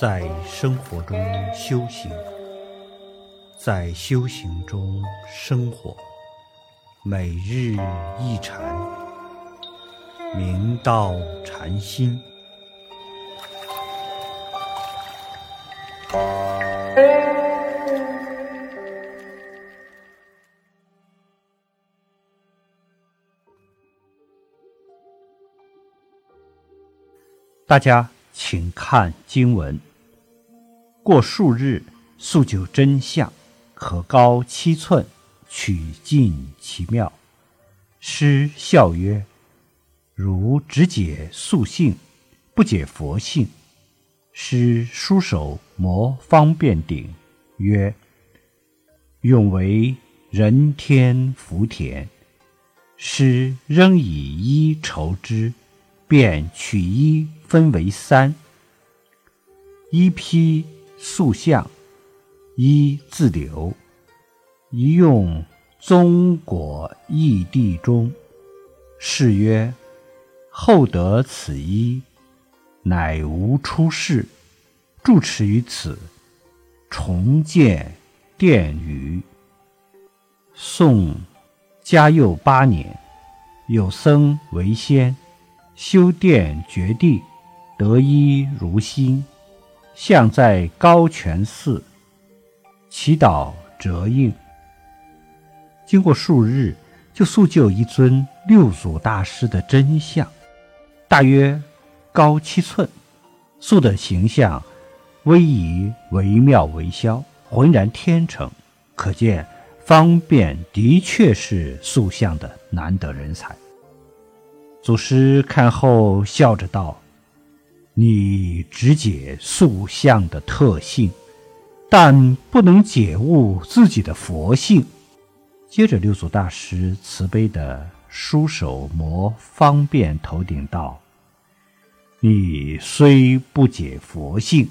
在生活中修行，在修行中生活，每日一禅，明道禅心。大家请看经文。过数日，塑就真相，可高七寸，取尽其妙。师笑曰：“如只解素性，不解佛性。”师书手摩方便顶，曰：“永为人天福田。”师仍以一筹之，便取一分为三，一批。塑像，一自留，一用宗果异地中。是曰：后得此一，乃无出世，住持于此，重建殿宇。宋嘉佑八年，有僧为先，修殿绝地，得一如新。像在高泉寺，祈祷折应。经过数日，就塑就一尊六祖大师的真像，大约高七寸，塑的形象威仪惟妙惟肖，浑然天成。可见方便的确是塑像的难得人才。祖师看后笑着道。你只解塑像的特性，但不能解悟自己的佛性。接着，六祖大师慈悲的舒手摩方便头顶道：“你虽不解佛性，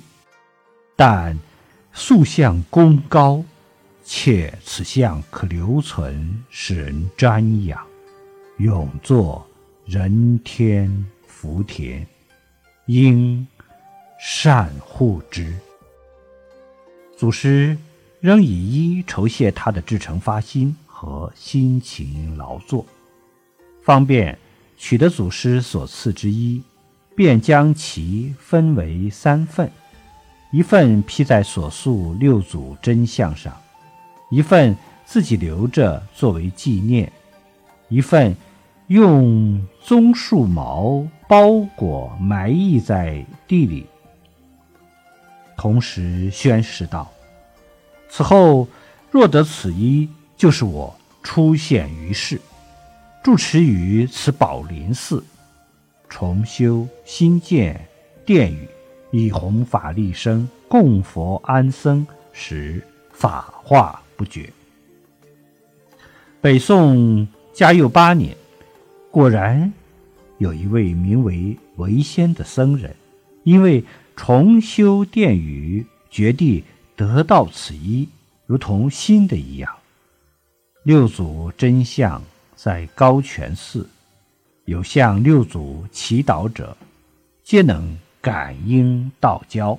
但塑像功高，且此像可留存，使人瞻仰，永作人天福田。”应善护之。祖师仍以一酬谢他的至诚发心和辛勤劳作，方便取得祖师所赐之一，便将其分为三份：一份披在所塑六祖真相上，一份自己留着作为纪念，一份。用棕树毛包裹埋义在地里，同时宣誓道：“此后若得此一，就是我出现于世，住持于此宝林寺，重修新建殿宇，以弘法利生，供佛安僧，使法化不绝。”北宋嘉佑八年。果然，有一位名为维仙的僧人，因为重修殿宇，决地得到此衣，如同新的一样。六祖真相在高泉寺，有向六祖祈祷者，皆能感应道交。